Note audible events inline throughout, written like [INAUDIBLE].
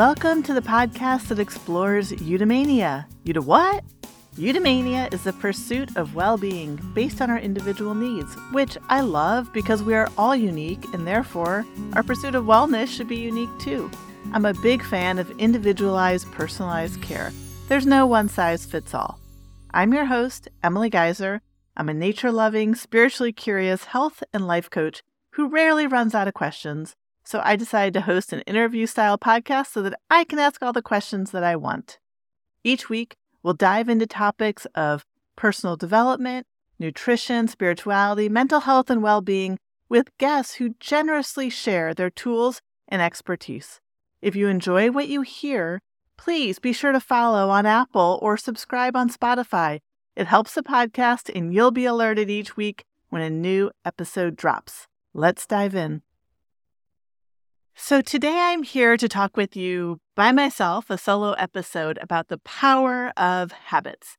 Welcome to the podcast that explores eudaimonia. Euda what? Eudaimonia is the pursuit of well being based on our individual needs, which I love because we are all unique and therefore our pursuit of wellness should be unique too. I'm a big fan of individualized, personalized care. There's no one size fits all. I'm your host, Emily Geizer. I'm a nature loving, spiritually curious health and life coach who rarely runs out of questions. So I decided to host an interview style podcast so that I can ask all the questions that I want. Each week, we'll dive into topics of personal development, nutrition, spirituality, mental health, and well being with guests who generously share their tools and expertise. If you enjoy what you hear, please be sure to follow on Apple or subscribe on Spotify. It helps the podcast, and you'll be alerted each week when a new episode drops. Let's dive in. So, today I'm here to talk with you by myself, a solo episode about the power of habits.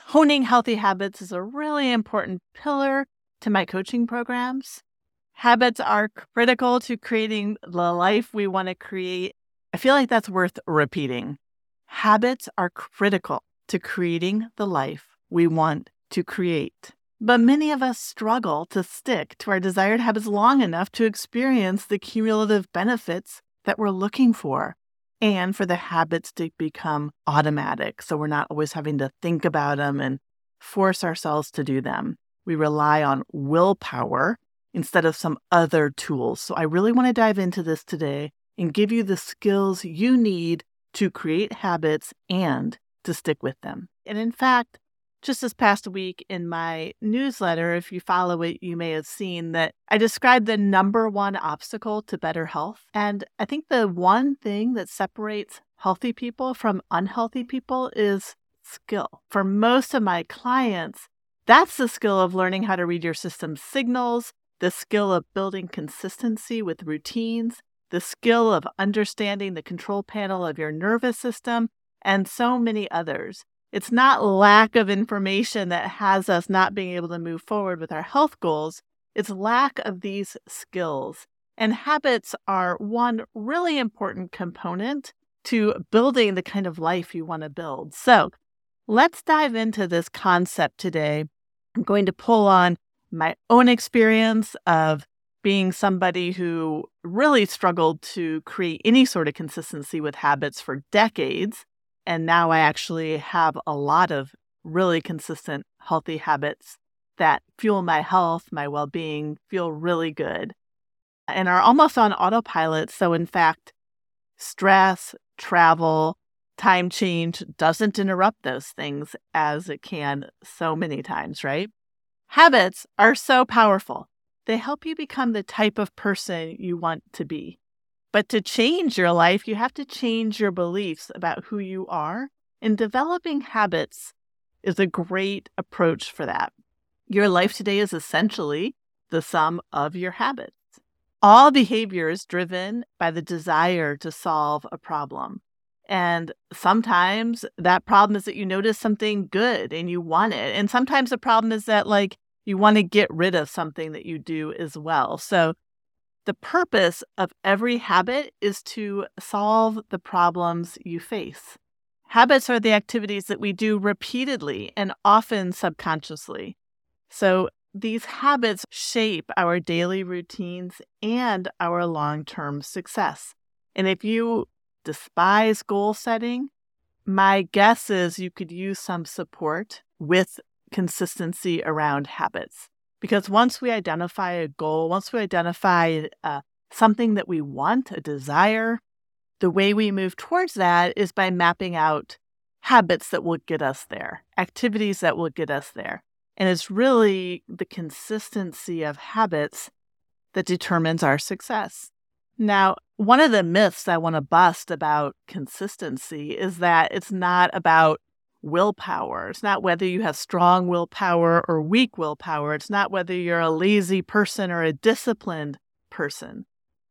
Honing healthy habits is a really important pillar to my coaching programs. Habits are critical to creating the life we want to create I feel like that's worth repeating. Habits are critical to creating the life we want to create. But many of us struggle to stick to our desired habits long enough to experience the cumulative benefits that we're looking for and for the habits to become automatic. So we're not always having to think about them and force ourselves to do them. We rely on willpower instead of some other tools. So I really want to dive into this today and give you the skills you need to create habits and to stick with them. And in fact, just this past week in my newsletter, if you follow it, you may have seen that I described the number one obstacle to better health. And I think the one thing that separates healthy people from unhealthy people is skill. For most of my clients, that's the skill of learning how to read your system's signals, the skill of building consistency with routines, the skill of understanding the control panel of your nervous system, and so many others. It's not lack of information that has us not being able to move forward with our health goals. It's lack of these skills. And habits are one really important component to building the kind of life you want to build. So let's dive into this concept today. I'm going to pull on my own experience of being somebody who really struggled to create any sort of consistency with habits for decades. And now I actually have a lot of really consistent, healthy habits that fuel my health, my well being, feel really good, and are almost on autopilot. So, in fact, stress, travel, time change doesn't interrupt those things as it can so many times, right? Habits are so powerful. They help you become the type of person you want to be. But to change your life, you have to change your beliefs about who you are. And developing habits is a great approach for that. Your life today is essentially the sum of your habits. All behavior is driven by the desire to solve a problem. And sometimes that problem is that you notice something good and you want it. And sometimes the problem is that, like, you want to get rid of something that you do as well. So, the purpose of every habit is to solve the problems you face. Habits are the activities that we do repeatedly and often subconsciously. So, these habits shape our daily routines and our long term success. And if you despise goal setting, my guess is you could use some support with consistency around habits. Because once we identify a goal, once we identify uh, something that we want, a desire, the way we move towards that is by mapping out habits that will get us there, activities that will get us there. And it's really the consistency of habits that determines our success. Now, one of the myths I want to bust about consistency is that it's not about willpower. It's not whether you have strong willpower or weak willpower. It's not whether you're a lazy person or a disciplined person.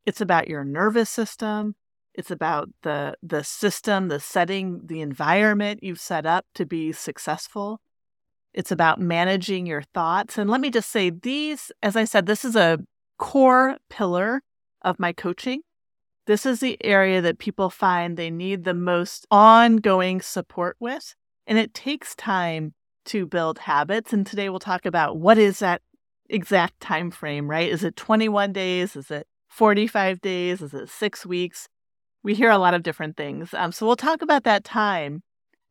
It's about your nervous system. It's about the the system, the setting, the environment you've set up to be successful. It's about managing your thoughts. And let me just say these, as I said, this is a core pillar of my coaching. This is the area that people find they need the most ongoing support with. And it takes time to build habits. And today we'll talk about what is that exact time frame, right? Is it 21 days? Is it 45 days? Is it six weeks? We hear a lot of different things. Um, so we'll talk about that time.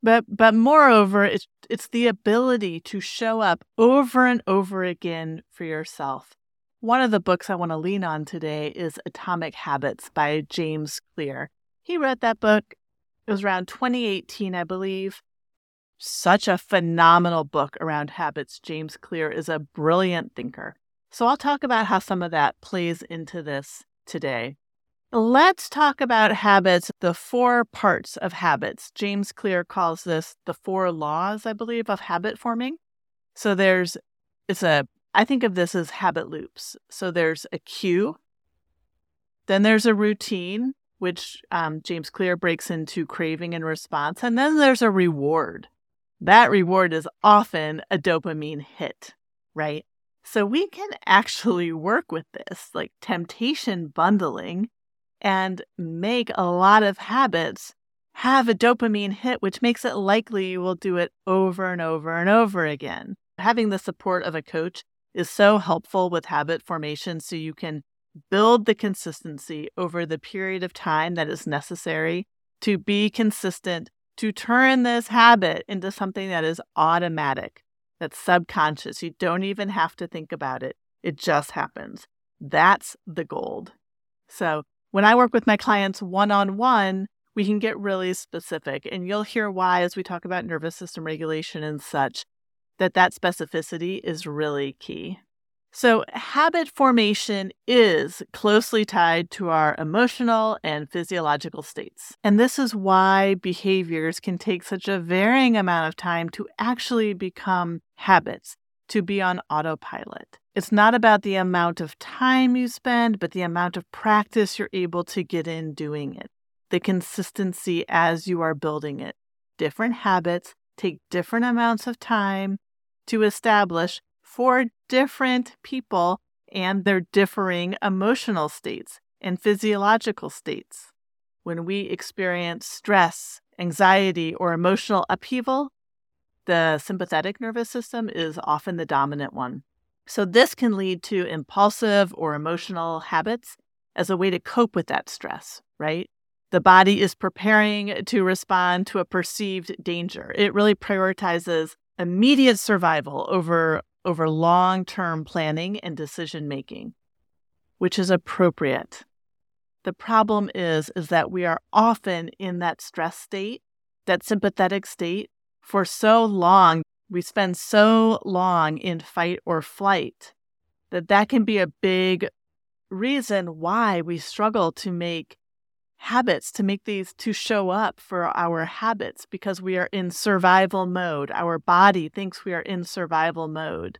But but moreover, it's it's the ability to show up over and over again for yourself. One of the books I want to lean on today is Atomic Habits by James Clear. He wrote that book. It was around 2018, I believe. Such a phenomenal book around habits. James Clear is a brilliant thinker. So I'll talk about how some of that plays into this today. Let's talk about habits, the four parts of habits. James Clear calls this the four laws, I believe, of habit forming. So there's, it's a, I think of this as habit loops. So there's a cue, then there's a routine, which um, James Clear breaks into craving and response, and then there's a reward. That reward is often a dopamine hit, right? So we can actually work with this, like temptation bundling and make a lot of habits have a dopamine hit, which makes it likely you will do it over and over and over again. Having the support of a coach is so helpful with habit formation so you can build the consistency over the period of time that is necessary to be consistent, to turn this habit into something that is automatic, that's subconscious. You don't even have to think about it, it just happens. That's the gold. So, when I work with my clients one on one, we can get really specific. And you'll hear why as we talk about nervous system regulation and such, that that specificity is really key. So, habit formation is closely tied to our emotional and physiological states. And this is why behaviors can take such a varying amount of time to actually become habits, to be on autopilot. It's not about the amount of time you spend, but the amount of practice you're able to get in doing it, the consistency as you are building it. Different habits take different amounts of time to establish for different people and their differing emotional states and physiological states. When we experience stress, anxiety, or emotional upheaval, the sympathetic nervous system is often the dominant one. So, this can lead to impulsive or emotional habits as a way to cope with that stress, right? The body is preparing to respond to a perceived danger. It really prioritizes immediate survival over, over long term planning and decision making, which is appropriate. The problem is, is that we are often in that stress state, that sympathetic state, for so long we spend so long in fight or flight that that can be a big reason why we struggle to make habits to make these to show up for our habits because we are in survival mode. Our body thinks we are in survival mode.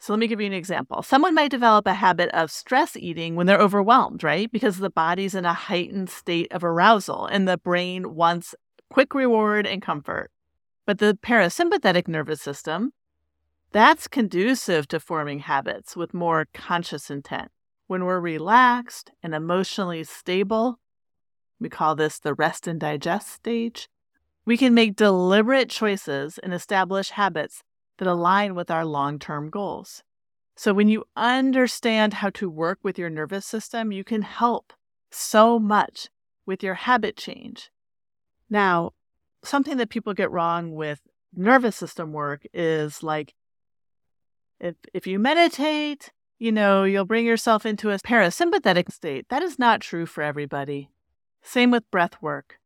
So let me give you an example. Someone might develop a habit of stress eating when they're overwhelmed right? Because the body's in a heightened state of arousal and the brain wants quick reward and comfort. But the parasympathetic nervous system, that's conducive to forming habits with more conscious intent. When we're relaxed and emotionally stable, we call this the rest and digest stage, we can make deliberate choices and establish habits that align with our long term goals. So, when you understand how to work with your nervous system, you can help so much with your habit change. Now, something that people get wrong with nervous system work is like if if you meditate, you know, you'll bring yourself into a parasympathetic state. That is not true for everybody. Same with breath work.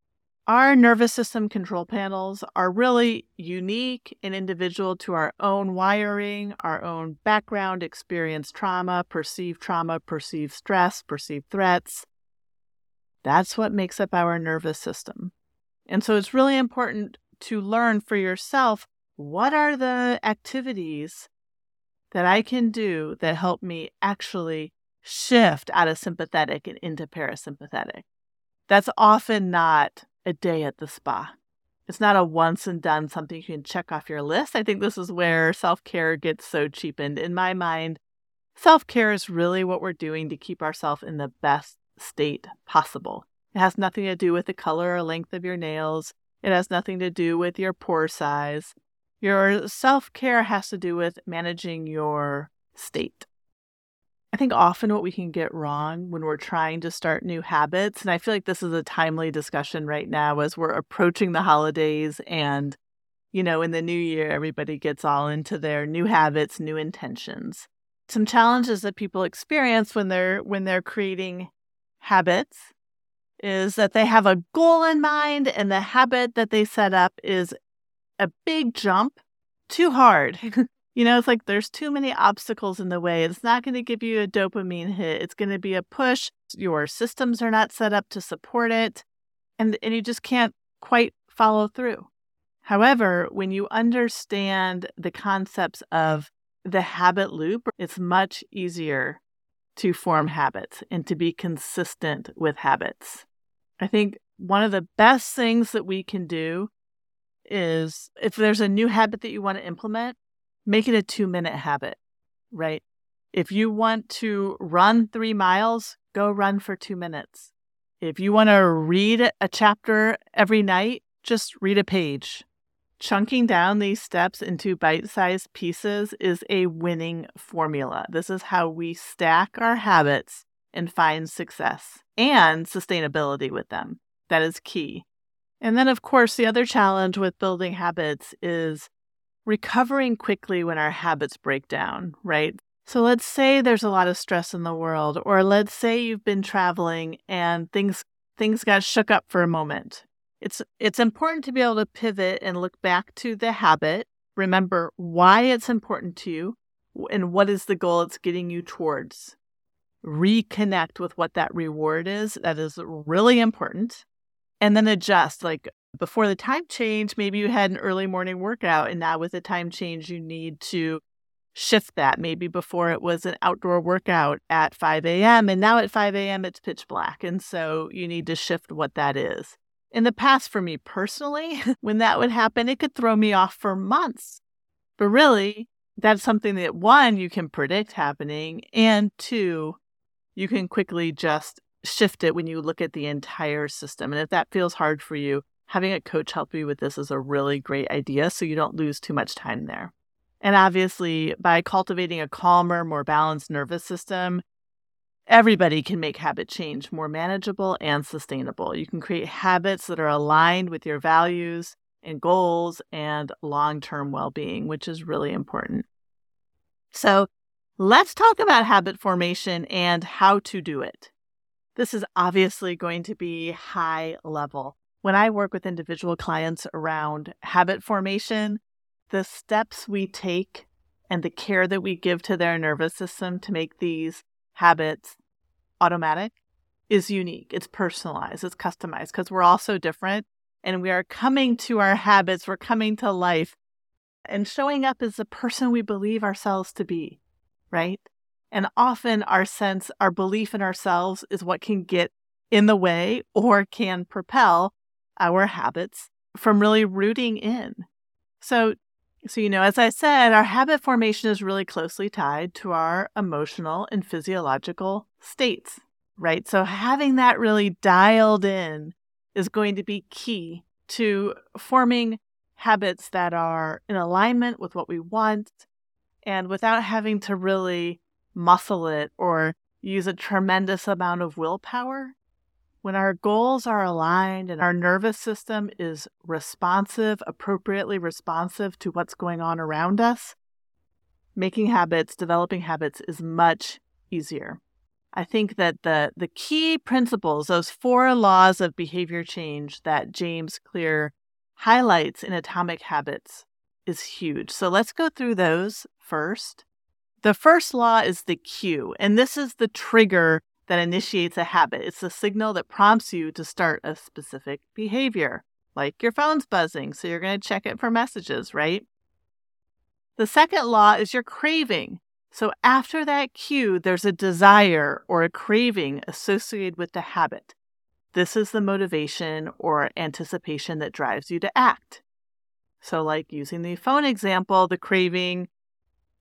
Our nervous system control panels are really unique and individual to our own wiring, our own background, experience trauma, perceived trauma, perceived stress, perceived threats. That's what makes up our nervous system. And so it's really important to learn for yourself what are the activities that I can do that help me actually shift out of sympathetic and into parasympathetic. That's often not a day at the spa. It's not a once and done something you can check off your list. I think this is where self care gets so cheapened. In my mind, self care is really what we're doing to keep ourselves in the best state possible. It has nothing to do with the color or length of your nails. It has nothing to do with your pore size. Your self care has to do with managing your state. I think often what we can get wrong when we're trying to start new habits, and I feel like this is a timely discussion right now as we're approaching the holidays and, you know, in the new year, everybody gets all into their new habits, new intentions. Some challenges that people experience when they're when they're creating habits is that they have a goal in mind and the habit that they set up is a big jump, too hard. [LAUGHS] You know, it's like there's too many obstacles in the way. It's not going to give you a dopamine hit. It's going to be a push. Your systems are not set up to support it. And, and you just can't quite follow through. However, when you understand the concepts of the habit loop, it's much easier to form habits and to be consistent with habits. I think one of the best things that we can do is if there's a new habit that you want to implement, make it a two minute habit, right? If you want to run three miles, go run for two minutes. If you want to read a chapter every night, just read a page. Chunking down these steps into bite sized pieces is a winning formula. This is how we stack our habits and find success and sustainability with them. That is key. And then, of course, the other challenge with building habits is recovering quickly when our habits break down, right? So let's say there's a lot of stress in the world or let's say you've been traveling and things things got shook up for a moment. It's it's important to be able to pivot and look back to the habit, remember why it's important to you and what is the goal it's getting you towards. Reconnect with what that reward is. That is really important. And then adjust like before the time change, maybe you had an early morning workout, and now with the time change, you need to shift that. Maybe before it was an outdoor workout at 5 a.m., and now at 5 a.m., it's pitch black. And so you need to shift what that is. In the past, for me personally, [LAUGHS] when that would happen, it could throw me off for months. But really, that's something that one, you can predict happening, and two, you can quickly just shift it when you look at the entire system. And if that feels hard for you, having a coach help you with this is a really great idea so you don't lose too much time there. And obviously, by cultivating a calmer, more balanced nervous system, everybody can make habit change more manageable and sustainable. You can create habits that are aligned with your values and goals and long term well being, which is really important. So, let's talk about habit formation and how to do it. This is obviously going to be high level. When I work with individual clients around habit formation, the steps we take and the care that we give to their nervous system to make these habits automatic is unique. It's personalized, it's customized because we're all so different and we are coming to our habits, we're coming to life and showing up as the person we believe ourselves to be, right? And often our sense, our belief in ourselves is what can get in the way or can propel our habits from really rooting in. So, so you know, as I said, our habit formation is really closely tied to our emotional and physiological states, right? So having that really dialed in is going to be key to forming habits that are in alignment with what we want and without having to really muscle it or use a tremendous amount of willpower when our goals are aligned and our nervous system is responsive, appropriately responsive to what's going on around us, making habits, developing habits is much easier. I think that the the key principles, those four laws of behavior change that James Clear highlights in Atomic Habits is huge. So let's go through those first. The first law is the cue, and this is the trigger that initiates a habit. It's the signal that prompts you to start a specific behavior, like your phone's buzzing, so you're going to check it for messages, right? The second law is your craving. So after that cue, there's a desire or a craving associated with the habit. This is the motivation or anticipation that drives you to act. So, like using the phone example, the craving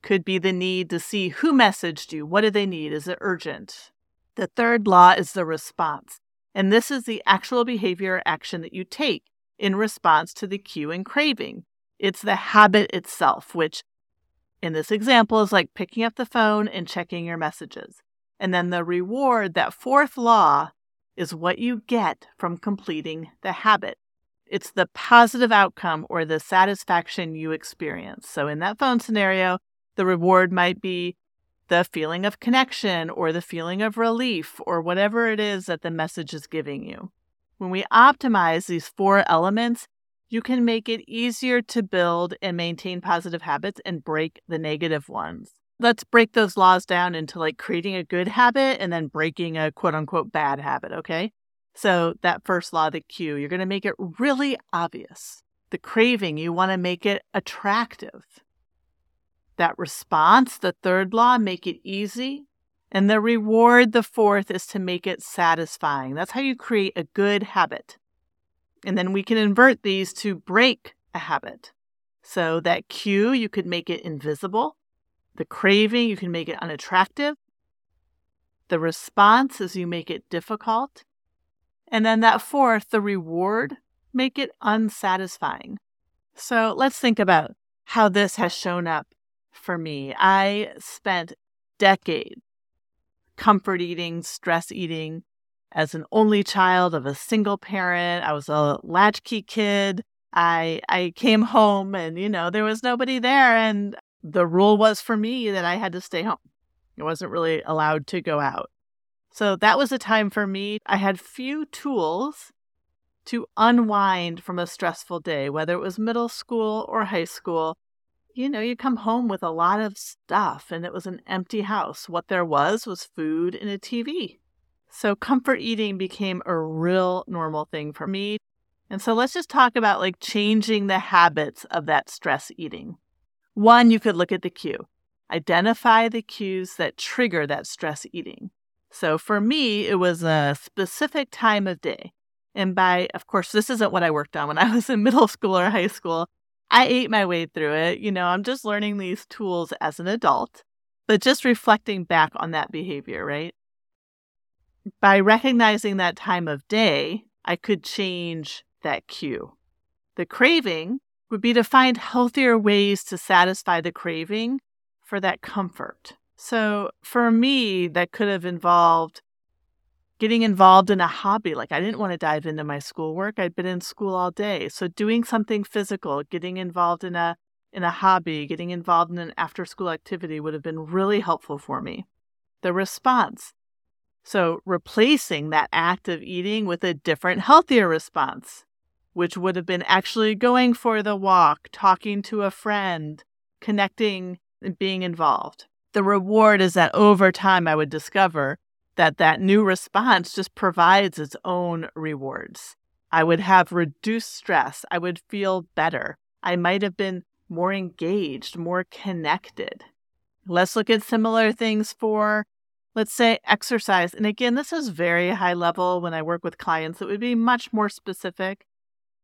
could be the need to see who messaged you. What do they need? Is it urgent? The third law is the response. And this is the actual behavior or action that you take in response to the cue and craving. It's the habit itself, which in this example is like picking up the phone and checking your messages. And then the reward, that fourth law, is what you get from completing the habit. It's the positive outcome or the satisfaction you experience. So in that phone scenario, the reward might be the feeling of connection or the feeling of relief or whatever it is that the message is giving you. When we optimize these four elements, you can make it easier to build and maintain positive habits and break the negative ones. Let's break those laws down into like creating a good habit and then breaking a quote unquote bad habit, okay? So, that first law, the cue, you're going to make it really obvious. The craving, you want to make it attractive. That response, the third law, make it easy. And the reward, the fourth, is to make it satisfying. That's how you create a good habit. And then we can invert these to break a habit. So that cue, you could make it invisible. The craving, you can make it unattractive. The response is you make it difficult. And then that fourth, the reward, make it unsatisfying. So let's think about how this has shown up for me. I spent decades comfort eating, stress eating. As an only child of a single parent, I was a latchkey kid. I I came home and you know there was nobody there and the rule was for me that I had to stay home. I wasn't really allowed to go out. So that was a time for me. I had few tools to unwind from a stressful day, whether it was middle school or high school you know, you come home with a lot of stuff and it was an empty house. What there was was food and a TV. So comfort eating became a real normal thing for me. And so let's just talk about like changing the habits of that stress eating. One, you could look at the cue. Identify the cues that trigger that stress eating. So for me, it was a specific time of day. And by, of course, this isn't what I worked on when I was in middle school or high school. I ate my way through it. You know, I'm just learning these tools as an adult, but just reflecting back on that behavior, right? By recognizing that time of day, I could change that cue. The craving would be to find healthier ways to satisfy the craving for that comfort. So for me, that could have involved getting involved in a hobby. Like I didn't want to dive into my schoolwork. I'd been in school all day. So doing something physical, getting involved in a in a hobby, getting involved in an after school activity would have been really helpful for me. The response. So replacing that act of eating with a different, healthier response, which would have been actually going for the walk, talking to a friend, connecting and being involved. The reward is that over time I would discover that that new response just provides its own rewards. I would have reduced stress. I would feel better. I might have been more engaged, more connected. Let's look at similar things for, let's say, exercise. And again, this is very high level. When I work with clients, it would be much more specific.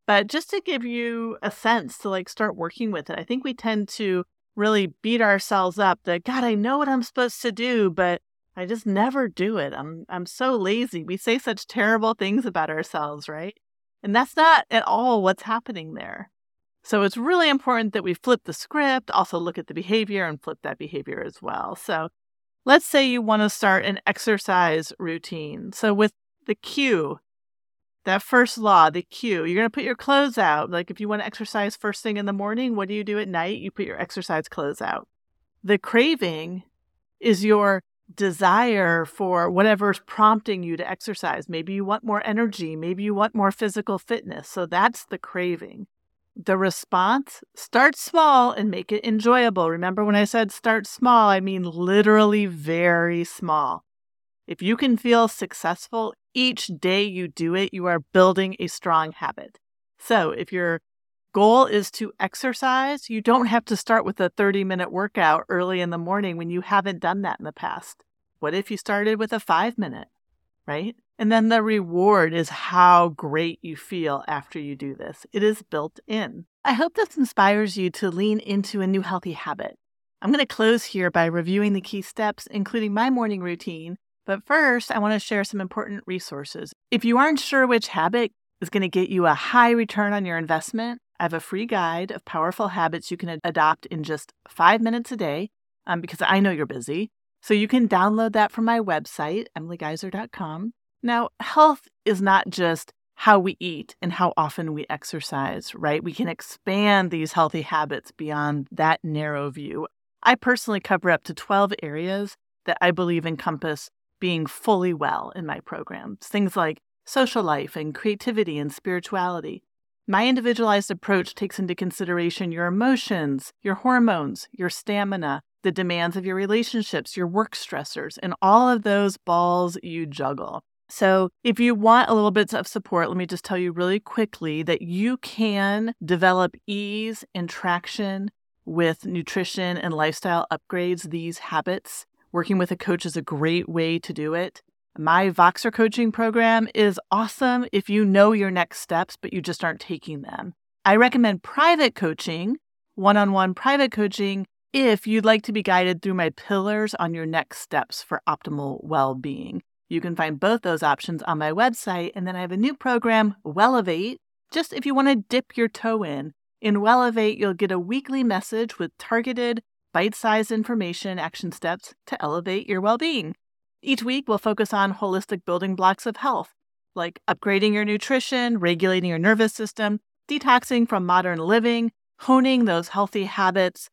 But just to give you a sense to like start working with it, I think we tend to really beat ourselves up that, God, I know what I'm supposed to do, but I just never do it. I'm I'm so lazy. We say such terrible things about ourselves, right? And that's not at all what's happening there. So it's really important that we flip the script, also look at the behavior and flip that behavior as well. So let's say you want to start an exercise routine. So with the cue, that first law, the cue, you're going to put your clothes out. Like if you want to exercise first thing in the morning, what do you do at night? You put your exercise clothes out. The craving is your desire for whatever's prompting you to exercise. Maybe you want more energy. Maybe you want more physical fitness. So that's the craving. The response start small and make it enjoyable. Remember when I said start small, I mean literally very small. If you can feel successful each day you do it, you are building a strong habit. So if your goal is to exercise, you don't have to start with a 30 minute workout early in the morning when you haven't done that in the past. What if you started with a five minute, right? And then the reward is how great you feel after you do this. It is built in. I hope this inspires you to lean into a new healthy habit. I'm going to close here by reviewing the key steps, including my morning routine, But first, I want to share some important resources. If you aren't sure which habit is going to get you a high return on your investment, I have a free guide of powerful habits you can adopt in just five minutes a day um, because I know you're busy. So you can download that from my website, emilygeizer.com. Now, health is not just how we eat and how often we exercise, right? We can expand these healthy habits beyond that narrow view. I personally cover up to 12 areas that I believe encompass being fully well in my programs. Things like social life and creativity and spirituality. My individualized approach takes into consideration your emotions, your hormones, your stamina, the demands of your relationships, your work stressors, and all of those balls you juggle. So, if you want a little bit of support, let me just tell you really quickly that you can develop ease and traction with nutrition and lifestyle upgrades, these habits. Working with a coach is a great way to do it. My Voxer coaching program is awesome if you know your next steps, but you just aren't taking them. I recommend private coaching, one on one private coaching, if you'd like to be guided through my pillars on your next steps for optimal well being. You can find both those options on my website. And then I have a new program, Wellevate, just if you want to dip your toe in. In Wellevate, you'll get a weekly message with targeted, bite sized information action steps to elevate your well being. Each week, we'll focus on holistic building blocks of health, like upgrading your nutrition, regulating your nervous system, detoxing from modern living, honing those healthy habits,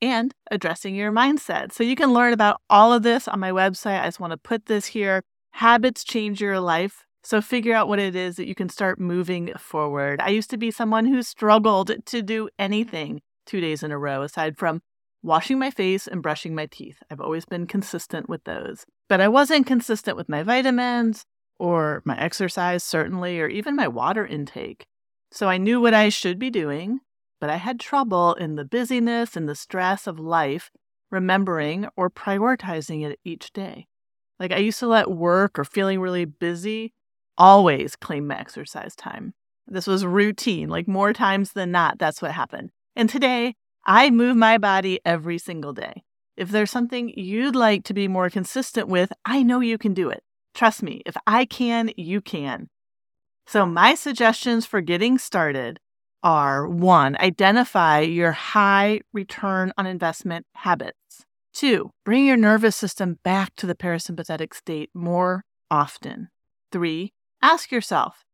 and addressing your mindset. So you can learn about all of this on my website. I just want to put this here. Habits change your life. So figure out what it is that you can start moving forward. I used to be someone who struggled to do anything two days in a row aside from washing my face and brushing my teeth. I've always been consistent with those. But I wasn't consistent with my vitamins or my exercise, certainly, or even my water intake. So I knew what I should be doing, but I had trouble in the busyness and the stress of life remembering or prioritizing it each day. Like I used to let work or feeling really busy always claim my exercise time. This was routine, like more times than not, that's what happened. And today, I move my body every single day. If there's something you'd like to be more consistent with, I know you can do it. Trust me, if I can, you can. So, my suggestions for getting started are one, identify your high return on investment habits. Two, bring your nervous system back to the parasympathetic state more often. Three, ask yourself,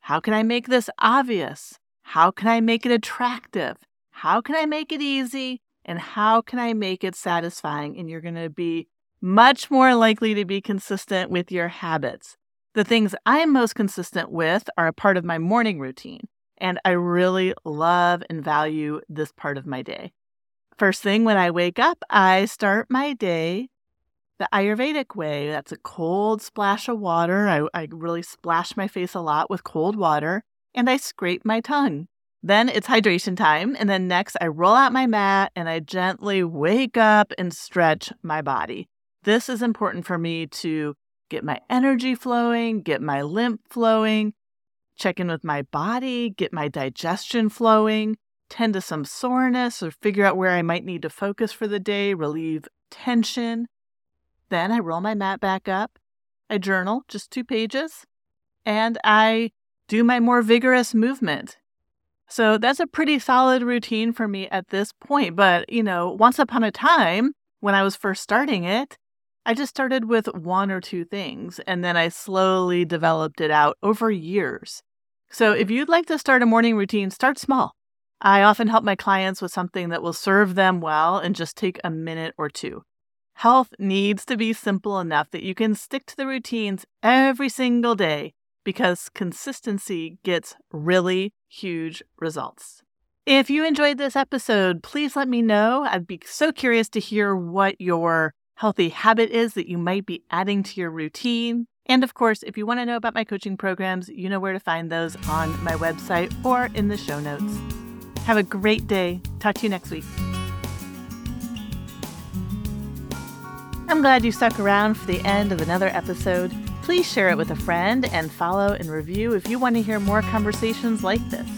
how can I make this obvious? How can I make it attractive? How can I make it easy? And how can I make it satisfying? And you're going to be much more likely to be consistent with your habits. The things I'm most consistent with are a part of my morning routine, and I really love and value this part of my day. First thing when I wake up, I start my day the Ayurvedic way. That's a cold splash of water. I, I really splash my face a lot with cold water and I scrape my tongue. Then it's hydration time. And then next, I roll out my mat and I gently wake up and stretch my body. This is important for me to get my energy flowing, get my lymph flowing, check in with my body, get my digestion flowing tend to some soreness or figure out where I might need to focus for the day, relieve tension. Then I roll my mat back up. I journal, just two pages, and I do my more vigorous movement. So that's a pretty solid routine for me at this point. But, you know, once upon a time, when I was first starting it, I just started with one or two things, and then I slowly developed it out over years. So if you'd like to start a morning routine, start small. I often help my clients with something that will serve them well and just take a minute or two. Health needs to be simple enough that you can stick to the routines every single day because consistency gets really huge results. If you enjoyed this episode, please let me know. I'd be so curious to hear what your healthy habit is that you might be adding to your routine. And of course, if you want to know about my coaching programs, you know where to find those on my website or in the show notes. Have a great day. Talk to you next week. I'm glad you stuck around for the end of another episode. Please share it with a friend and follow and review if you want to hear more conversations like this.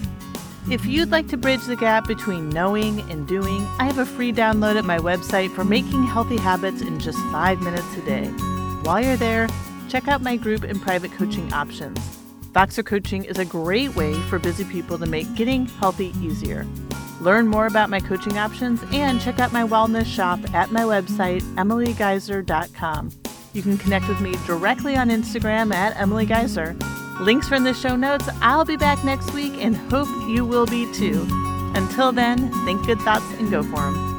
If you'd like to bridge the gap between knowing and doing, I have a free download at my website for making healthy habits in just five minutes a day. While you're there, check out my group and private coaching options. Voxer Coaching is a great way for busy people to make getting healthy easier. Learn more about my coaching options and check out my wellness shop at my website, emilygeizer.com. You can connect with me directly on Instagram at Emily Geizer. Links from the show notes. I'll be back next week and hope you will be too. Until then, think good thoughts and go for them.